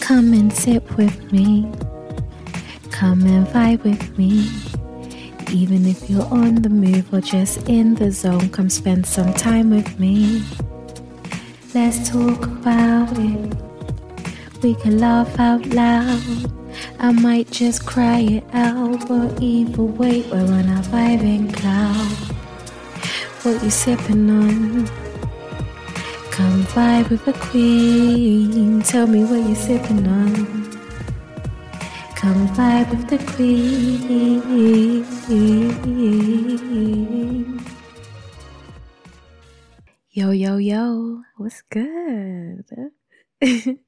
Come and sip with me. Come and vibe with me. Even if you're on the move or just in the zone, come spend some time with me. Let's talk about it. We can laugh out loud. I might just cry it out, but either way, we're on a vibing cloud. What you sipping on? Come vibe with a queen. Tell me what you're sipping on. Come vibe with the queen. Yo, yo, yo. What's good?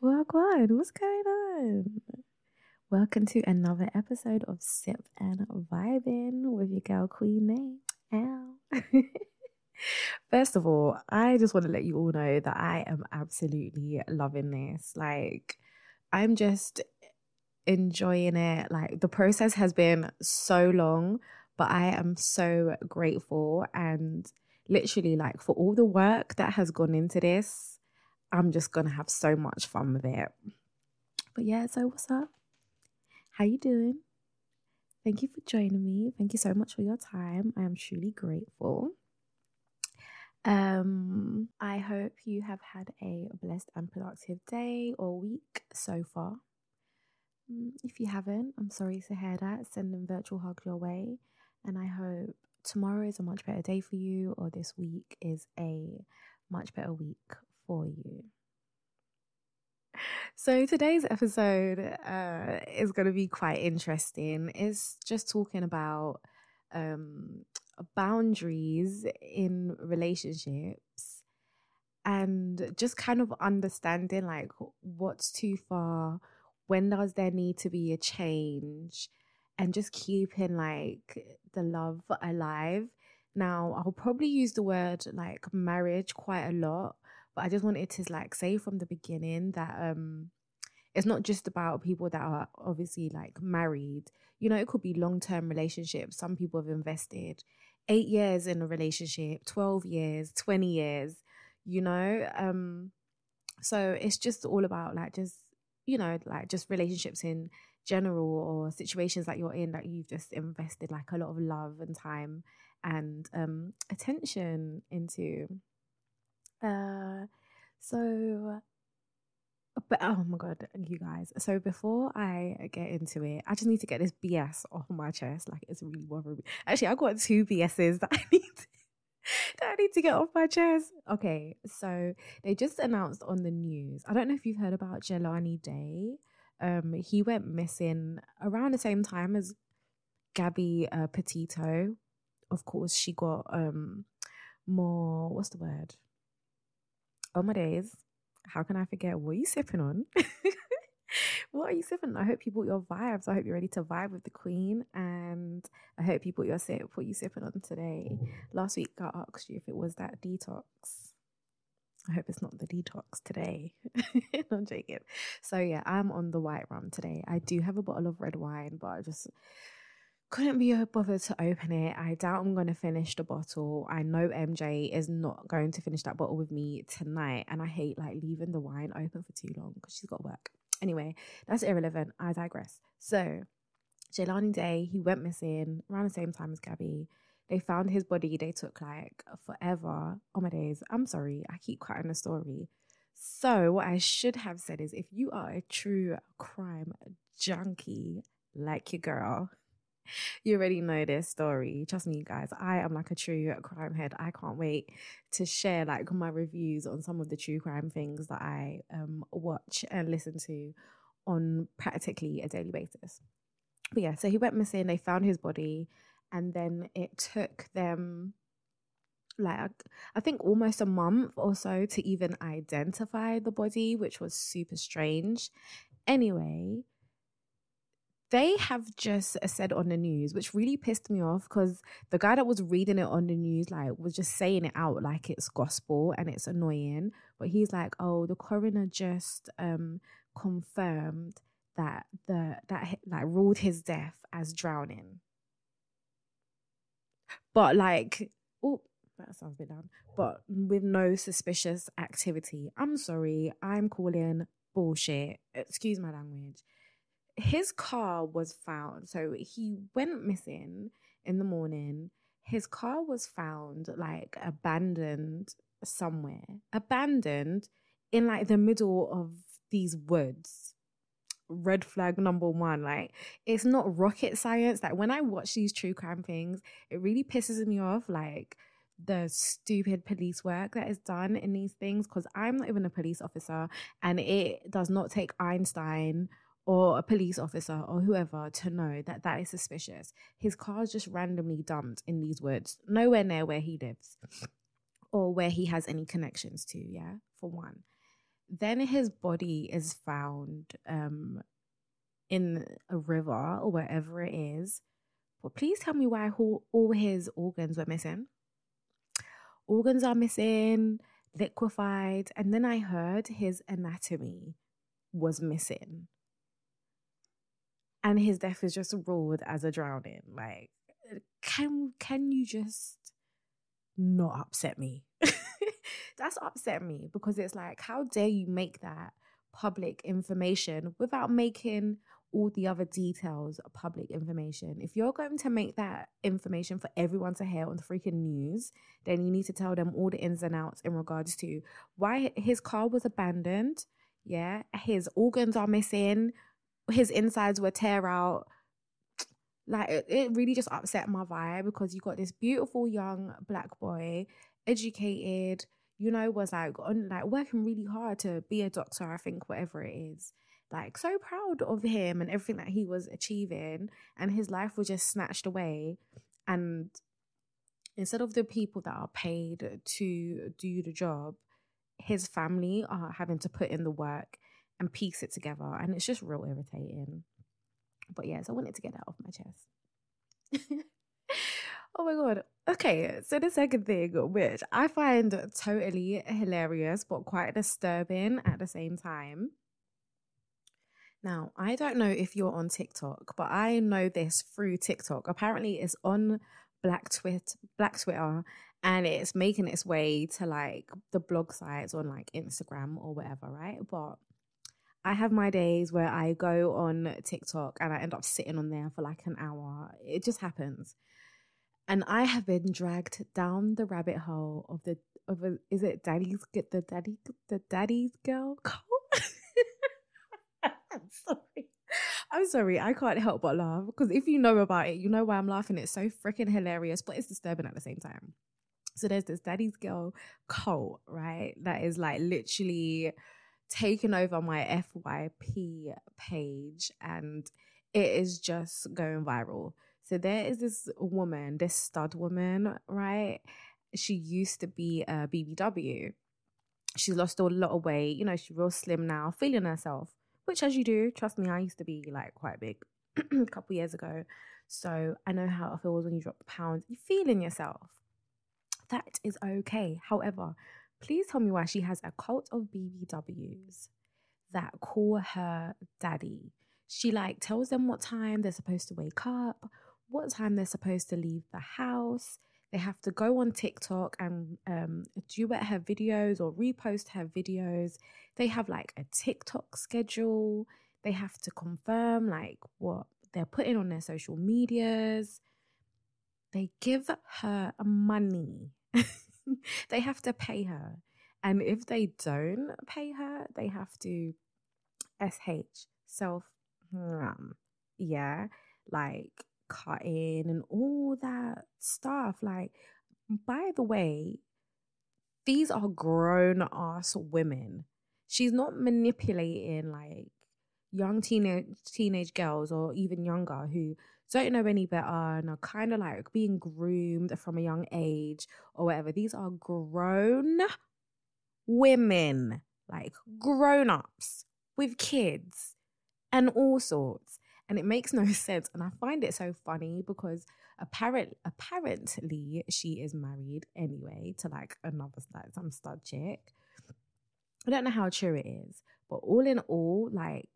Welcome. What's going on? Welcome to another episode of Sip and Vibing with your girl Queen Name. Ow. First of all, I just want to let you all know that I am absolutely loving this. Like, I'm just enjoying it. Like, the process has been so long, but I am so grateful and literally, like, for all the work that has gone into this, I'm just gonna have so much fun with it. But yeah, so what's up? How you doing? Thank you for joining me. Thank you so much for your time. I am truly grateful. Um, I hope you have had a blessed and productive day or week so far. Mm, if you haven't, I'm sorry to hear that. Sending virtual hugs your way. And I hope tomorrow is a much better day for you, or this week is a much better week for you. So today's episode uh, is going to be quite interesting. It's just talking about um, boundaries in relationships and just kind of understanding like what's too far, when does there need to be a change, and just keeping like the love alive. Now, I'll probably use the word like marriage quite a lot, but I just wanted to like say from the beginning that um it's not just about people that are obviously like married. You know, it could be long term relationships. Some people have invested eight years in a relationship, 12 years, 20 years, you know? Um, so it's just all about like just, you know, like just relationships in general or situations that you're in that you've just invested like a lot of love and time and um attention into. Uh so but oh my god, you guys. So before I get into it, I just need to get this BS off my chest. Like it's really bothering me. Actually, I got two BSs that I need to, that I need to get off my chest. Okay, so they just announced on the news. I don't know if you've heard about Jelani Day. Um, he went missing around the same time as Gabby uh, Petito. Of course, she got um more. What's the word? Oh my days how can I forget? What are you sipping on? what are you sipping? On? I hope you brought your vibes. I hope you're ready to vibe with the queen. And I hope you brought your sip. What are you sipping on today? Last week I asked you if it was that detox. I hope it's not the detox today. I'm joking. So yeah, I'm on the white rum today. I do have a bottle of red wine, but I just couldn't be bothered to open it. I doubt I'm going to finish the bottle. I know MJ is not going to finish that bottle with me tonight. And I hate like leaving the wine open for too long because she's got work. Anyway, that's irrelevant. I digress. So, Jelani Day, he went missing around the same time as Gabby. They found his body. They took like forever. Oh my days. I'm sorry. I keep cutting the story. So, what I should have said is if you are a true crime junkie like your girl, you already know this story. Trust me, you guys. I am like a true crime head. I can't wait to share like my reviews on some of the true crime things that I um watch and listen to on practically a daily basis. But yeah, so he went missing. They found his body, and then it took them like I think almost a month or so to even identify the body, which was super strange. Anyway, they have just said on the news, which really pissed me off because the guy that was reading it on the news, like, was just saying it out like it's gospel and it's annoying. But he's like, oh, the coroner just um confirmed that the that like ruled his death as drowning. But like, oh, that sounds a bit down. But with no suspicious activity. I'm sorry, I'm calling bullshit. Excuse my language. His car was found. So he went missing in the morning. His car was found like abandoned somewhere, abandoned in like the middle of these woods. Red flag number one. Like, it's not rocket science. Like, when I watch these true crime things, it really pisses me off. Like, the stupid police work that is done in these things because I'm not even a police officer and it does not take Einstein or a police officer or whoever to know that that is suspicious. His car is just randomly dumped in these woods, nowhere near where he lives or where he has any connections to, yeah, for one. Then his body is found um, in a river or wherever it is. But please tell me why all his organs were missing. Organs are missing, liquefied, and then I heard his anatomy was missing. And his death is just ruled as a drowning. Like, uh, can can you just not upset me? that's upset me because it's like, how dare you make that public information without making all the other details public information. If you're going to make that information for everyone to hear on the freaking news, then you need to tell them all the ins and outs in regards to why his car was abandoned. Yeah, his organs are missing, his insides were tear out. Like it, it really just upset my vibe because you got this beautiful young black boy, educated, you know, was like on like working really hard to be a doctor, I think, whatever it is. Like so proud of him and everything that he was achieving, and his life was just snatched away. And instead of the people that are paid to do the job, his family are having to put in the work and piece it together. And it's just real irritating. But yes, I wanted to get that off my chest. Oh my god. Okay, so the second thing, which I find totally hilarious but quite disturbing at the same time. Now, I don't know if you're on TikTok, but I know this through TikTok. Apparently, it's on Black Twit Black Twitter and it's making its way to like the blog sites on like Instagram or whatever, right? But I have my days where I go on TikTok and I end up sitting on there for like an hour. It just happens and I have been dragged down the rabbit hole of the of a, is it daddy's get the daddy the daddy's girl cult? I'm sorry. I'm sorry, I can't help but laugh because if you know about it, you know why I'm laughing. It's so freaking hilarious, but it's disturbing at the same time. So there's this daddy's girl cult, right? That is like literally taking over my FYP page and it is just going viral. So there is this woman, this stud woman, right? She used to be a BBW. She's lost a lot of weight. You know, she's real slim now, feeling herself, which as you do, trust me, I used to be like quite big a couple years ago. So I know how it feels when you drop pounds. You're feeling yourself. That is okay. However, please tell me why she has a cult of BBWs that call her daddy. She like tells them what time they're supposed to wake up, what time they're supposed to leave the house. They have to go on TikTok and um, duet her videos or repost her videos. They have like a TikTok schedule. They have to confirm like what they're putting on their social medias. They give her money. they have to pay her. And if they don't pay her, they have to SH, self, um, yeah, like cutting and all that stuff. Like, by the way, these are grown ass women. She's not manipulating like young teenage teenage girls or even younger who don't know any better and are kind of like being groomed from a young age or whatever. These are grown women, like grown ups with kids and all sorts and it makes no sense. And I find it so funny because apparent apparently she is married anyway to like another like some stud chick. I don't know how true it is, but all in all, like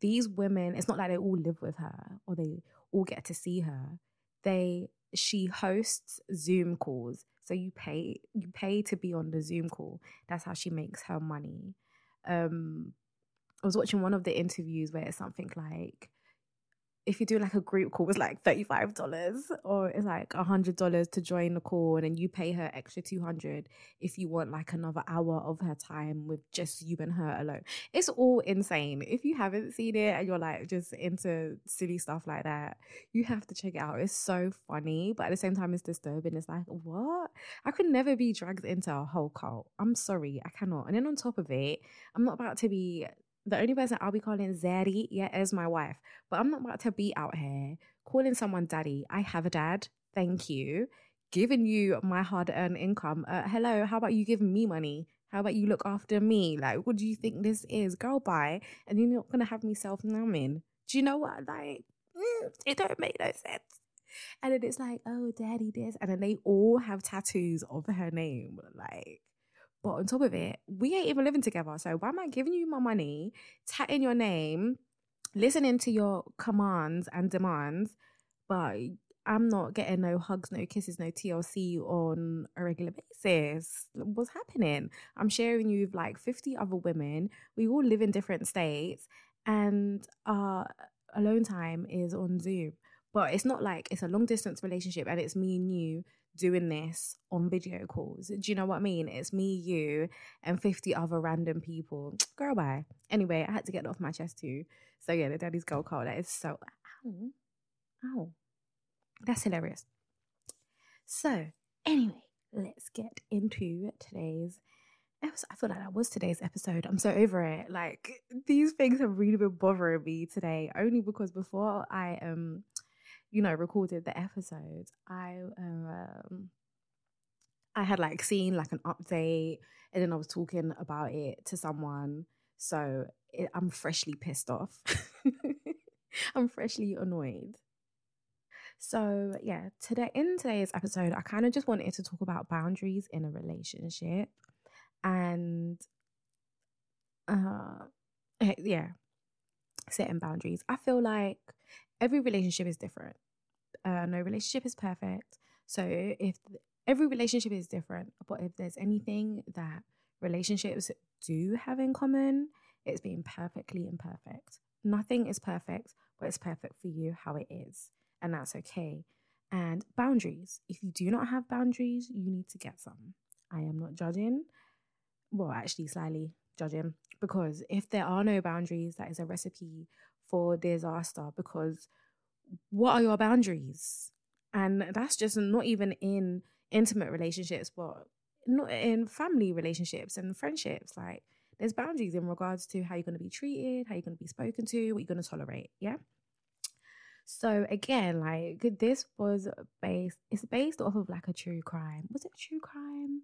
these women, it's not like they all live with her or they all get to see her. They she hosts Zoom calls. So you pay you pay to be on the Zoom call. That's how she makes her money. Um I was watching one of the interviews where it's something like if you do like a group call, it's like $35 or it's like $100 to join the call and then you pay her extra 200 if you want like another hour of her time with just you and her alone. It's all insane. If you haven't seen it and you're like just into silly stuff like that, you have to check it out. It's so funny, but at the same time, it's disturbing. It's like, what? I could never be dragged into a whole cult. I'm sorry, I cannot. And then on top of it, I'm not about to be the only person I'll be calling Zaddy, yeah, is my wife. But I'm not about to be out here calling someone daddy. I have a dad. Thank you. Giving you my hard earned income. Uh, hello, how about you give me money? How about you look after me? Like, what do you think this is? Girl, bye. And you're not going to have me self numbing. Do you know what? Like, mm, it don't make no sense. And then it's like, oh, daddy this. And then they all have tattoos of her name. Like, but on top of it, we ain't even living together. So why am I giving you my money, tatting your name, listening to your commands and demands, but I'm not getting no hugs, no kisses, no TLC on a regular basis. What's happening? I'm sharing you with like 50 other women. We all live in different states, and our alone time is on Zoom. But it's not like it's a long distance relationship and it's me and you doing this on video calls. Do you know what I mean? It's me, you, and 50 other random people. Girl, bye. Anyway, I had to get it off my chest too. So yeah, the daddy's girl code. That is so ow. Ow. That's hilarious. So, anyway, let's get into today's episode. I feel like that was today's episode. I'm so over it. Like these things have really been bothering me today, only because before I um you know, recorded the episode, I um I had like seen like an update and then I was talking about it to someone. So it, I'm freshly pissed off. I'm freshly annoyed. So yeah, today in today's episode, I kind of just wanted to talk about boundaries in a relationship and uh yeah, setting boundaries. I feel like every relationship is different. Uh, no relationship is perfect. So if every relationship is different, but if there's anything that relationships do have in common, it's being perfectly imperfect. Nothing is perfect, but it's perfect for you how it is. And that's okay. And boundaries. If you do not have boundaries, you need to get some. I am not judging. Well, actually, slightly judging. Because if there are no boundaries, that is a recipe for disaster because what are your boundaries? And that's just not even in intimate relationships, but not in family relationships and friendships. Like there's boundaries in regards to how you're going to be treated, how you're going to be spoken to, what you're going to tolerate. Yeah. So again, like this was based, it's based off of like a true crime. Was it true crime?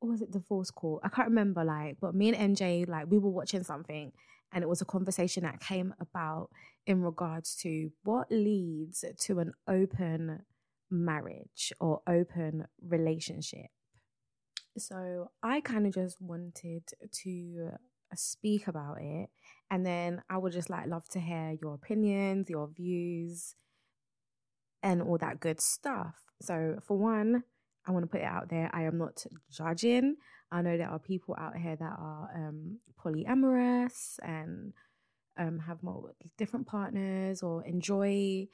Or was it divorce court? I can't remember. Like, but me and MJ, like, we were watching something and it was a conversation that came about in regards to what leads to an open marriage or open relationship. So I kind of just wanted to uh, speak about it and then I would just like love to hear your opinions, your views and all that good stuff. So for one, I want to put it out there, I am not judging. I know there are people out here that are um, polyamorous and um, have more different partners or enjoy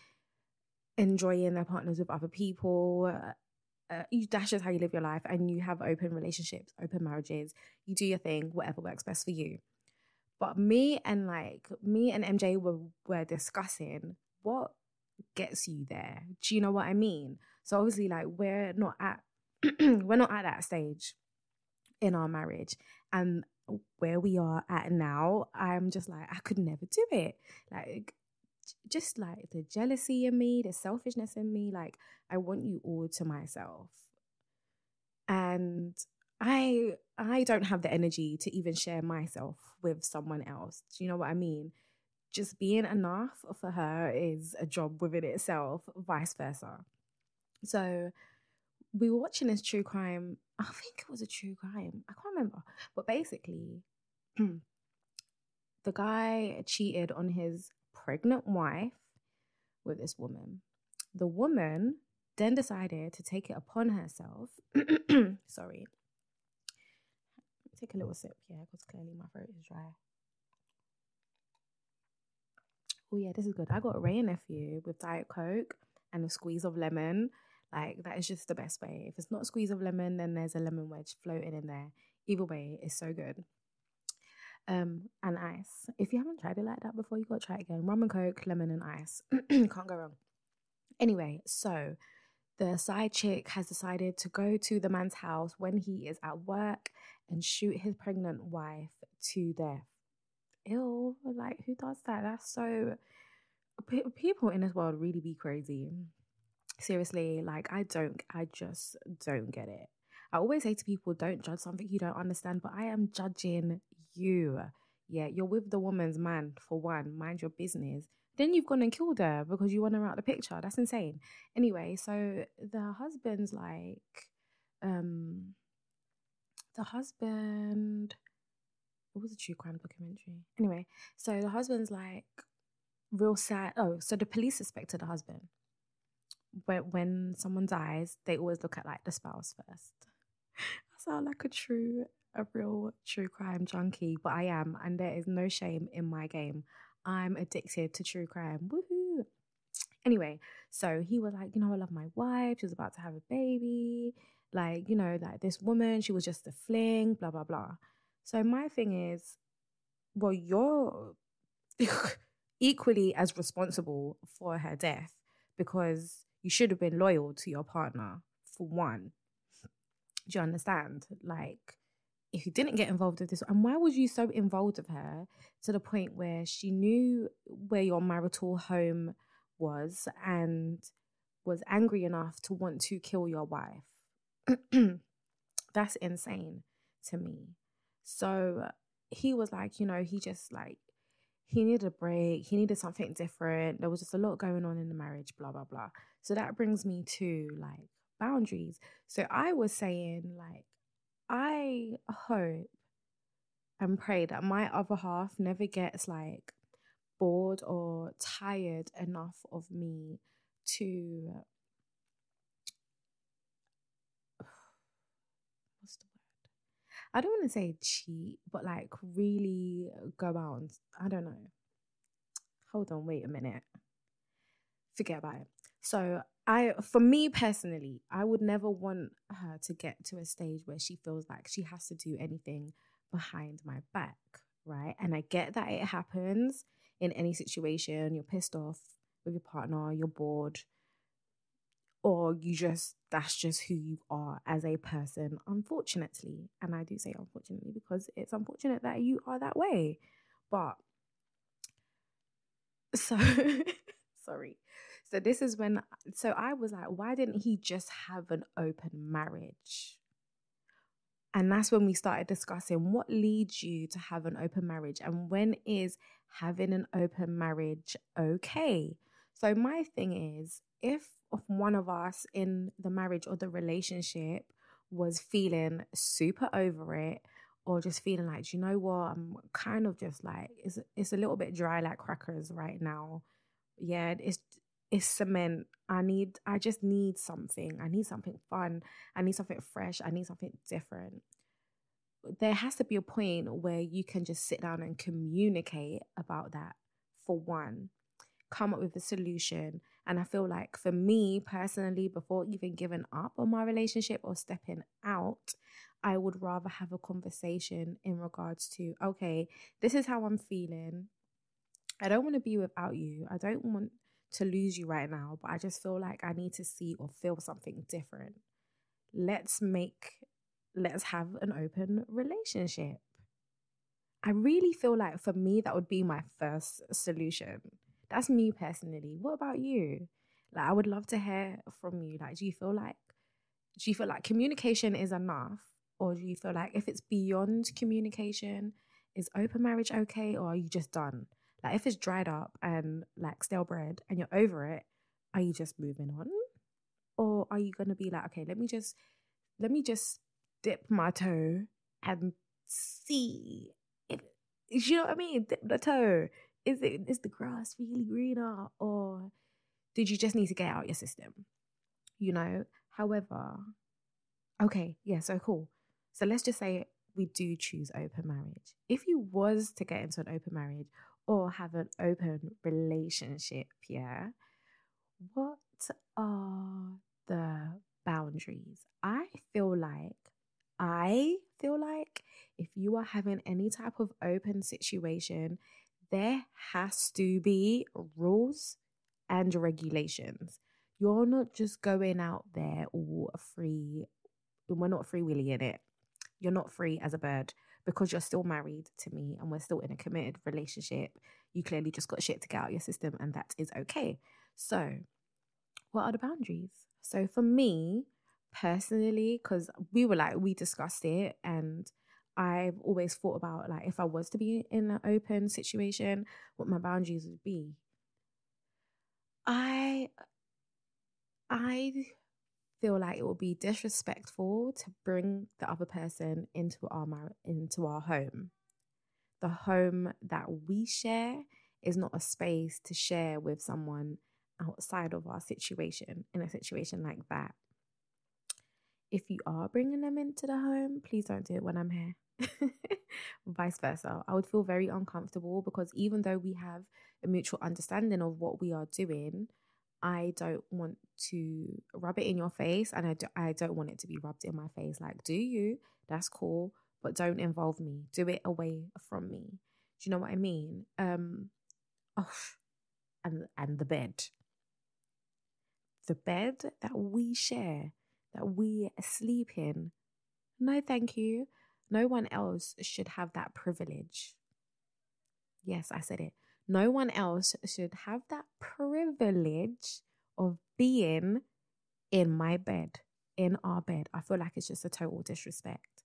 enjoying their partners with other people. Uh, you dash is how you live your life, and you have open relationships, open marriages. You do your thing, whatever works best for you. But me and like me and MJ were were discussing what gets you there. Do you know what I mean? So obviously, like we're not at we're not at that stage in our marriage. And where we are at now, I'm just like, I could never do it. Like, just like the jealousy in me, the selfishness in me, like, I want you all to myself. And I I don't have the energy to even share myself with someone else. Do you know what I mean? Just being enough for her is a job within itself, vice versa. So we were watching this true crime. I think it was a true crime. I can't remember. But basically, the guy cheated on his pregnant wife with this woman. The woman then decided to take it upon herself. Sorry. Take a little sip, yeah, because clearly my throat is dry. Oh yeah, this is good. I got a Wray and Nephew with Diet Coke and a squeeze of lemon. Like that is just the best way. If it's not a squeeze of lemon, then there's a lemon wedge floating in there. Either way, it's so good. Um, and ice. If you haven't tried it like that before, you got to try it again. Rum and Coke, lemon and ice. Can't go wrong. Anyway, so the side chick has decided to go to the man's house when he is at work and shoot his pregnant wife to death. Ew, like who does that? That's so. People in this world really be crazy. Seriously, like I don't, I just don't get it. I always say to people, don't judge something you don't understand, but I am judging you. Yeah, you're with the woman's man for one, mind your business. Then you've gone and killed her because you want her out the picture. That's insane. Anyway, so the husband's like, um, the husband, it was a true crime documentary. Anyway, so the husband's like real sad. Oh, so the police suspected the husband. When when someone dies, they always look at like the spouse first. I sound like a true, a real true crime junkie, but I am, and there is no shame in my game. I'm addicted to true crime. Woohoo! Anyway, so he was like, you know, I love my wife. She was about to have a baby. Like, you know, like this woman, she was just a fling, blah, blah, blah. So my thing is, well, you're equally as responsible for her death because you should have been loyal to your partner, for one. Do you understand? Like, if you didn't get involved with this, and why was you so involved with her to the point where she knew where your marital home was and was angry enough to want to kill your wife? That's insane to me. So he was like, you know, he just like, he needed a break. He needed something different. There was just a lot going on in the marriage, blah, blah, blah. So that brings me to like boundaries. So I was saying, like, I hope and pray that my other half never gets like bored or tired enough of me to what's the word? I don't want to say cheat, but like really go out and I don't know. Hold on, wait a minute. Forget about it. So I for me personally, I would never want her to get to a stage where she feels like she has to do anything behind my back, right? And I get that it happens in any situation. You're pissed off with your partner, you're bored, or you just that's just who you are as a person, unfortunately. And I do say unfortunately because it's unfortunate that you are that way. But so sorry. So this is when so I was like, why didn't he just have an open marriage? And that's when we started discussing what leads you to have an open marriage and when is having an open marriage okay? So my thing is if one of us in the marriage or the relationship was feeling super over it or just feeling like, you know what, I'm kind of just like it's it's a little bit dry like crackers right now. Yeah, it's it's cement. I need I just need something. I need something fun. I need something fresh. I need something different. There has to be a point where you can just sit down and communicate about that for one. Come up with a solution. And I feel like for me personally, before even giving up on my relationship or stepping out, I would rather have a conversation in regards to, okay, this is how I'm feeling. I don't want to be without you. I don't want to lose you right now, but I just feel like I need to see or feel something different. Let's make, let's have an open relationship. I really feel like for me, that would be my first solution. That's me personally. What about you? Like, I would love to hear from you. Like, do you feel like, do you feel like communication is enough? Or do you feel like if it's beyond communication, is open marriage okay? Or are you just done? Like if it's dried up and like stale bread and you're over it, are you just moving on? Or are you gonna be like, okay, let me just let me just dip my toe and see if you know what I mean? Dip the toe. Is it is the grass really greener? Or did you just need to get out your system? You know? However, okay, yeah, so cool. So let's just say we do choose open marriage. If you was to get into an open marriage or have an open relationship, yeah, what are the boundaries? I feel like, I feel like if you are having any type of open situation, there has to be rules and regulations. You're not just going out there all free. We're not free willy in it. You're not free as a bird because you're still married to me and we're still in a committed relationship. You clearly just got shit to get out your system, and that is okay. So, what are the boundaries? So, for me personally, because we were like, we discussed it, and I've always thought about like if I was to be in an open situation, what my boundaries would be. I I feel like it would be disrespectful to bring the other person into our mar- into our home. The home that we share is not a space to share with someone outside of our situation in a situation like that. If you are bringing them into the home, please don't do it when I'm here. Vice versa. I would feel very uncomfortable because even though we have a mutual understanding of what we are doing, I don't want to rub it in your face and I, do, I don't want it to be rubbed in my face. Like, do you? That's cool, but don't involve me. Do it away from me. Do you know what I mean? Um, oh, and and the bed, the bed that we share, that we sleep in. No, thank you. No one else should have that privilege. Yes, I said it. No one else should have that privilege of being in my bed, in our bed. I feel like it's just a total disrespect.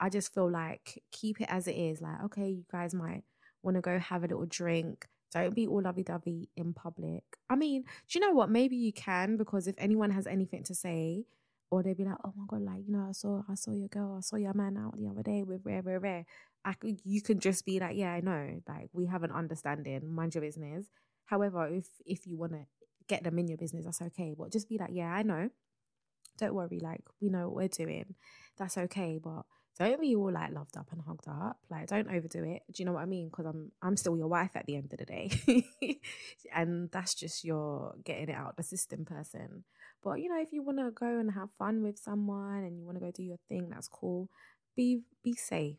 I just feel like keep it as it is. Like, okay, you guys might want to go have a little drink. Don't be all lovey dovey in public. I mean, do you know what? Maybe you can because if anyone has anything to say, or they'd be like, "Oh my god, like you know, I saw I saw your girl, I saw your man out the other day with rare, rare, rare." I could, you can just be like, "Yeah, I know." Like we have an understanding. Mind your business. However, if if you want to get them in your business, that's okay. But just be like, "Yeah, I know." Don't worry. Like we know what we're doing. That's okay. But don't be all like loved up and hugged up. Like don't overdo it. Do you know what I mean? Because I'm I'm still your wife at the end of the day, and that's just your getting it out the system person. But you know, if you want to go and have fun with someone and you want to go do your thing, that's cool. Be be safe.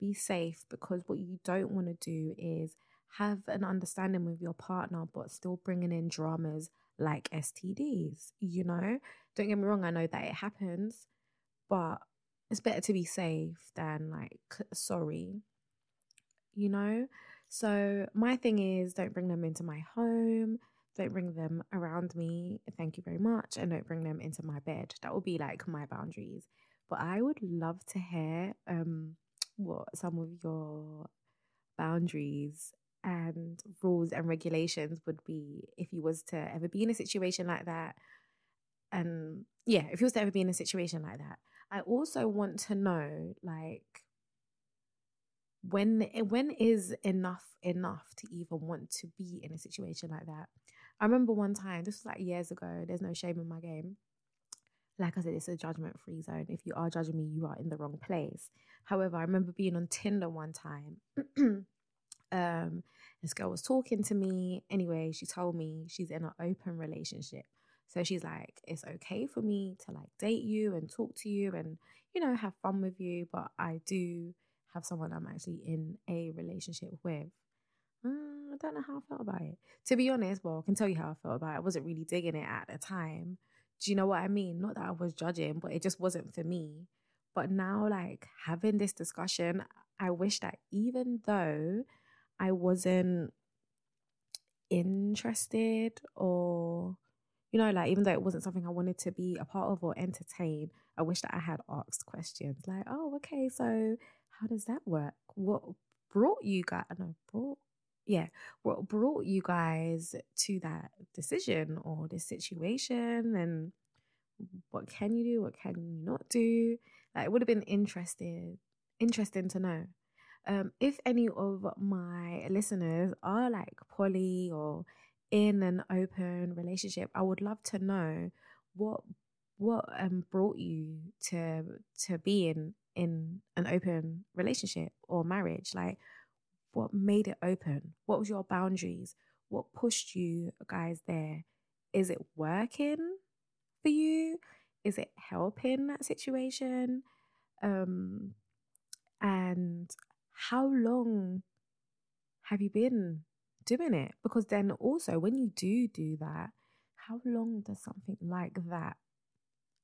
Be safe because what you don't want to do is have an understanding with your partner, but still bringing in dramas like STDs. You know, don't get me wrong. I know that it happens, but it's better to be safe than like sorry. You know. So my thing is, don't bring them into my home don't bring them around me. Thank you very much. And don't bring them into my bed. That would be like my boundaries. But I would love to hear um what some of your boundaries and rules and regulations would be if you was to ever be in a situation like that. And yeah, if you was to ever be in a situation like that. I also want to know like when when is enough enough to even want to be in a situation like that I remember one time, this was like years ago, there's no shame in my game. Like I said, it's a judgment free zone. If you are judging me, you are in the wrong place. However, I remember being on Tinder one time. um, this girl was talking to me. Anyway, she told me she's in an open relationship. So she's like, it's okay for me to like date you and talk to you and, you know, have fun with you. But I do have someone I'm actually in a relationship with. Mm, I don't know how I felt about it. To be honest, well, I can tell you how I felt about it. I wasn't really digging it at the time. Do you know what I mean? Not that I was judging, but it just wasn't for me. But now, like having this discussion, I wish that even though I wasn't interested or, you know, like even though it wasn't something I wanted to be a part of or entertain, I wish that I had asked questions like, oh, okay, so how does that work? What brought you guys? No, brought yeah, what brought you guys to that decision or this situation and what can you do, what can you not do? Like it would have been interesting interesting to know. Um, if any of my listeners are like poly or in an open relationship, I would love to know what what um brought you to to be in in an open relationship or marriage. Like what made it open? What was your boundaries? What pushed you guys there? Is it working for you? Is it helping that situation? Um, and how long have you been doing it? Because then also, when you do do that, how long does something like that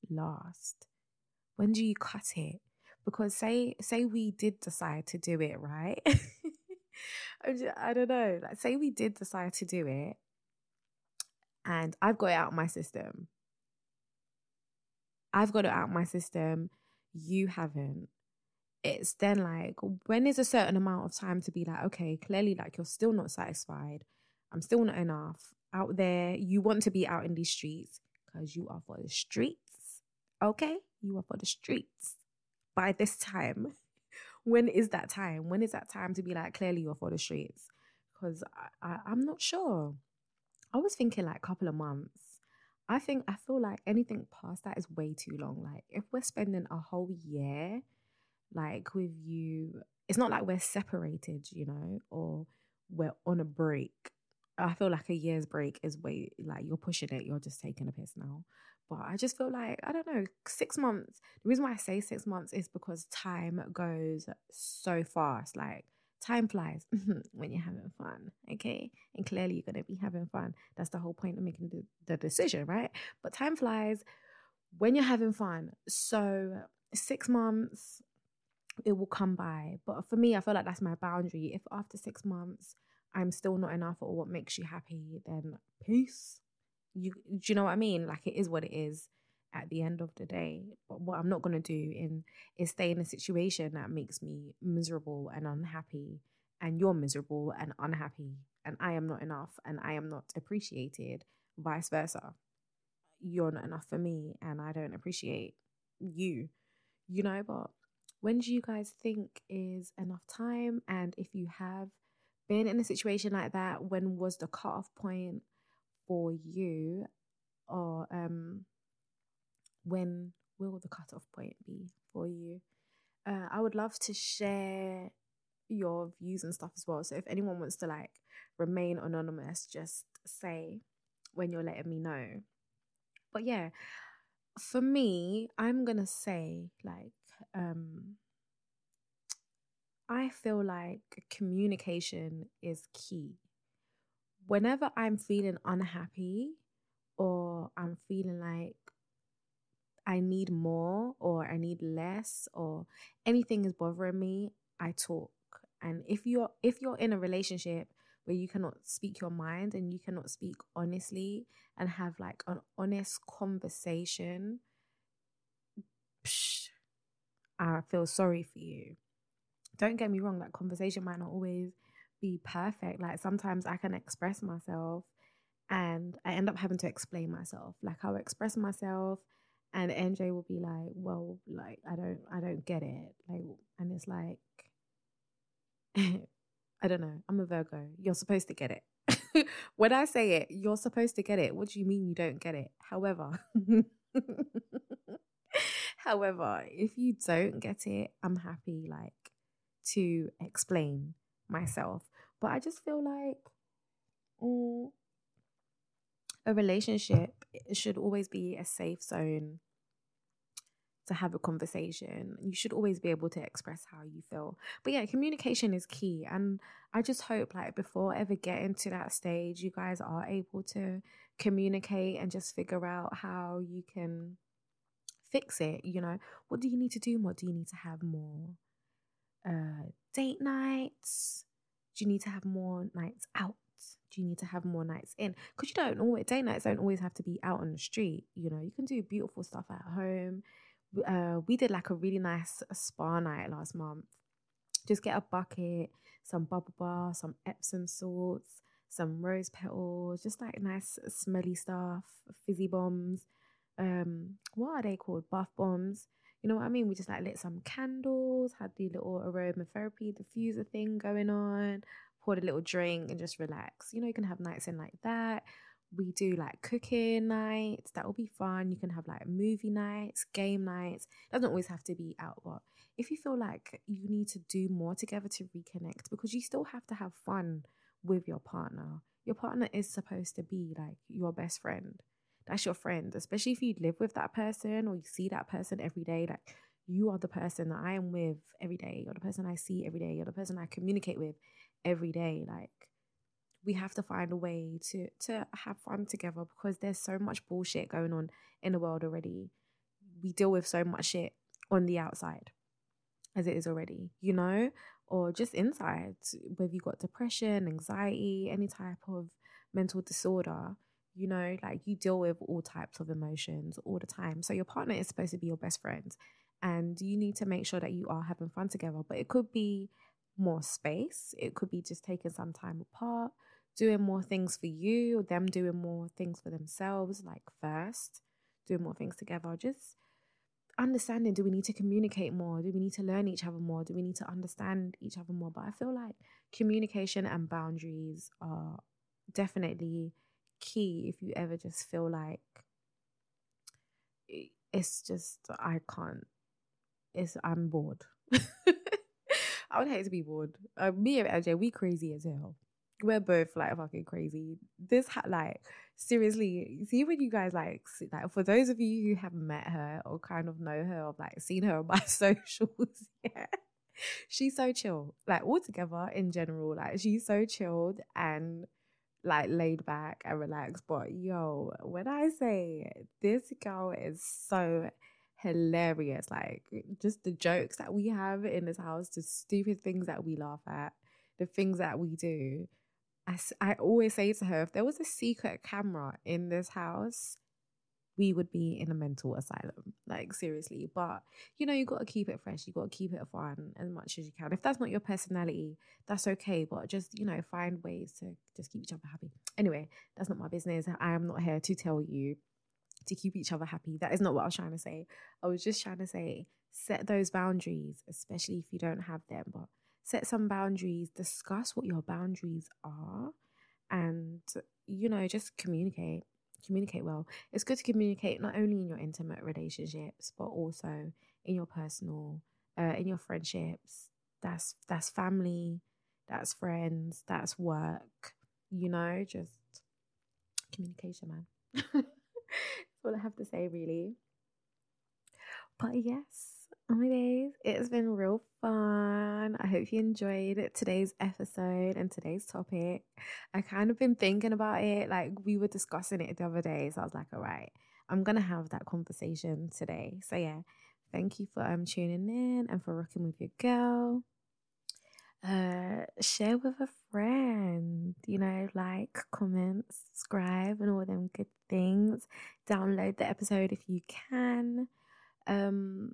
last? When do you cut it? Because say say we did decide to do it, right? I don't know. Like say we did decide to do it and I've got it out of my system. I've got it out of my system. You haven't. It's then like, when is a certain amount of time to be like, okay, clearly, like you're still not satisfied. I'm still not enough. Out there, you want to be out in these streets because you are for the streets. Okay? You are for the streets. By this time, when is that time? When is that time to be like, clearly you're for the streets? Because I, I, I'm not sure. I was thinking like a couple of months. I think I feel like anything past that is way too long. Like if we're spending a whole year like with you, it's not like we're separated, you know, or we're on a break. I feel like a year's break is way like you're pushing it, you're just taking a piss now. But I just feel like, I don't know, six months. The reason why I say six months is because time goes so fast. Like time flies when you're having fun, okay? And clearly you're going to be having fun. That's the whole point of making the, the decision, right? But time flies when you're having fun. So six months, it will come by. But for me, I feel like that's my boundary. If after six months I'm still not enough or what makes you happy, then peace. You do you know what I mean? Like it is what it is at the end of the day. But what I'm not gonna do in is stay in a situation that makes me miserable and unhappy and you're miserable and unhappy and I am not enough and I am not appreciated, vice versa. You're not enough for me and I don't appreciate you. You know, but when do you guys think is enough time? And if you have been in a situation like that, when was the cutoff point for you? Or um, when will the cutoff point be for you? Uh, I would love to share your views and stuff as well. So if anyone wants to like remain anonymous, just say when you're letting me know. But yeah, for me, I'm gonna say like um I feel like communication is key. Whenever I'm feeling unhappy or I'm feeling like I need more or I need less or anything is bothering me, I talk. And if you're if you're in a relationship where you cannot speak your mind and you cannot speak honestly and have like an honest conversation, psh, I feel sorry for you. Don't get me wrong, that conversation might not always be perfect. Like sometimes I can express myself and I end up having to explain myself. Like I'll express myself and MJ will be like, Well, like I don't I don't get it. Like and it's like I don't know. I'm a Virgo. You're supposed to get it. when I say it, you're supposed to get it. What do you mean you don't get it? However, however, if you don't get it, I'm happy like to explain myself. But I just feel like mm, a relationship should always be a safe zone to have a conversation. You should always be able to express how you feel. But yeah, communication is key. And I just hope, like, before ever getting to that stage, you guys are able to communicate and just figure out how you can fix it. You know, what do you need to do? What do you need to have more? Uh, date nights? Do you need to have more nights out? Do you need to have more nights in? Because you don't always, day nights don't always have to be out on the street. You know, you can do beautiful stuff at home uh, we did like a really nice spa night last month. Just get a bucket, some bubble bar, some Epsom salts, some rose petals, just like nice smelly stuff, fizzy bombs. Um, what are they called? Bath bombs. You know what I mean? We just like lit some candles, had the little aromatherapy diffuser thing going on, poured a little drink and just relax. You know, you can have nights in like that we do like cooking nights that will be fun you can have like movie nights game nights doesn't always have to be out but if you feel like you need to do more together to reconnect, because you still have to have fun with your partner. Your partner is supposed to be like your best friend. That's your friend, especially if you live with that person or you see that person every day. Like you are the person that I am with every day. You're the person I see every day. You're the person I communicate with every day. Like we have to find a way to to have fun together because there's so much bullshit going on in the world already. We deal with so much shit on the outside as it is already, you know, or just inside, whether you got depression, anxiety, any type of mental disorder, you know, like you deal with all types of emotions all the time. So your partner is supposed to be your best friend and you need to make sure that you are having fun together. But it could be more space, it could be just taking some time apart, doing more things for you, or them doing more things for themselves, like first, doing more things together. Just understanding do we need to communicate more? Do we need to learn each other more? Do we need to understand each other more? But I feel like communication and boundaries are definitely key if you ever just feel like it's just I can't it's I'm bored. I would hate to be bored. Uh, me and LJ, we crazy as hell. We're both like fucking crazy. This ha- like seriously, see when you guys like see, like for those of you who haven't met her or kind of know her or like seen her on my socials, yeah. She's so chill. Like altogether in general, like she's so chilled and like laid back and relaxed. But yo, when I say this girl is so hilarious. Like just the jokes that we have in this house, the stupid things that we laugh at, the things that we do. I, I always say to her, if there was a secret camera in this house, we would be in a mental asylum. Like seriously. But you know, you gotta keep it fresh, you gotta keep it fun as much as you can. If that's not your personality, that's okay. But just, you know, find ways to just keep each other happy. Anyway, that's not my business. I am not here to tell you to keep each other happy. That is not what I was trying to say. I was just trying to say set those boundaries, especially if you don't have them, but set some boundaries, discuss what your boundaries are, and you know, just communicate. Communicate well. It's good to communicate not only in your intimate relationships, but also in your personal, uh, in your friendships. That's that's family, that's friends, that's work. You know, just communication, man. that's all I have to say, really. But yes, my days, it's been real fun. I hope you enjoyed today's episode and today's topic. I kind of been thinking about it, like we were discussing it the other day. So I was like, all right, I'm gonna have that conversation today. So yeah, thank you for um tuning in and for rocking with your girl uh, share with a friend, you know, like, comment, subscribe, and all them good things. Download the episode if you can. Um,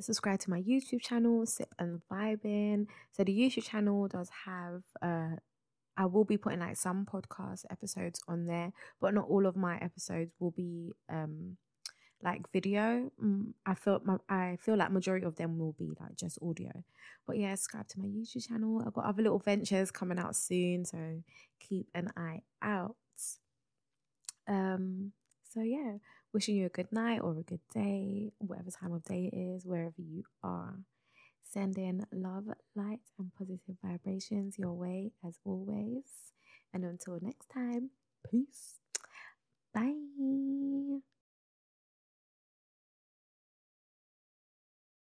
subscribe to my YouTube channel, Sip and Vibing. So the YouTube channel does have uh I will be putting like some podcast episodes on there, but not all of my episodes will be um like video. Mm, I feel my, I feel like majority of them will be like just audio. But yeah, subscribe to my YouTube channel. I've got other little ventures coming out soon, so keep an eye out. Um, so yeah, wishing you a good night or a good day, whatever time of day it is, wherever you are. Sending love, light, and positive vibrations your way as always. And until next time, peace. Bye.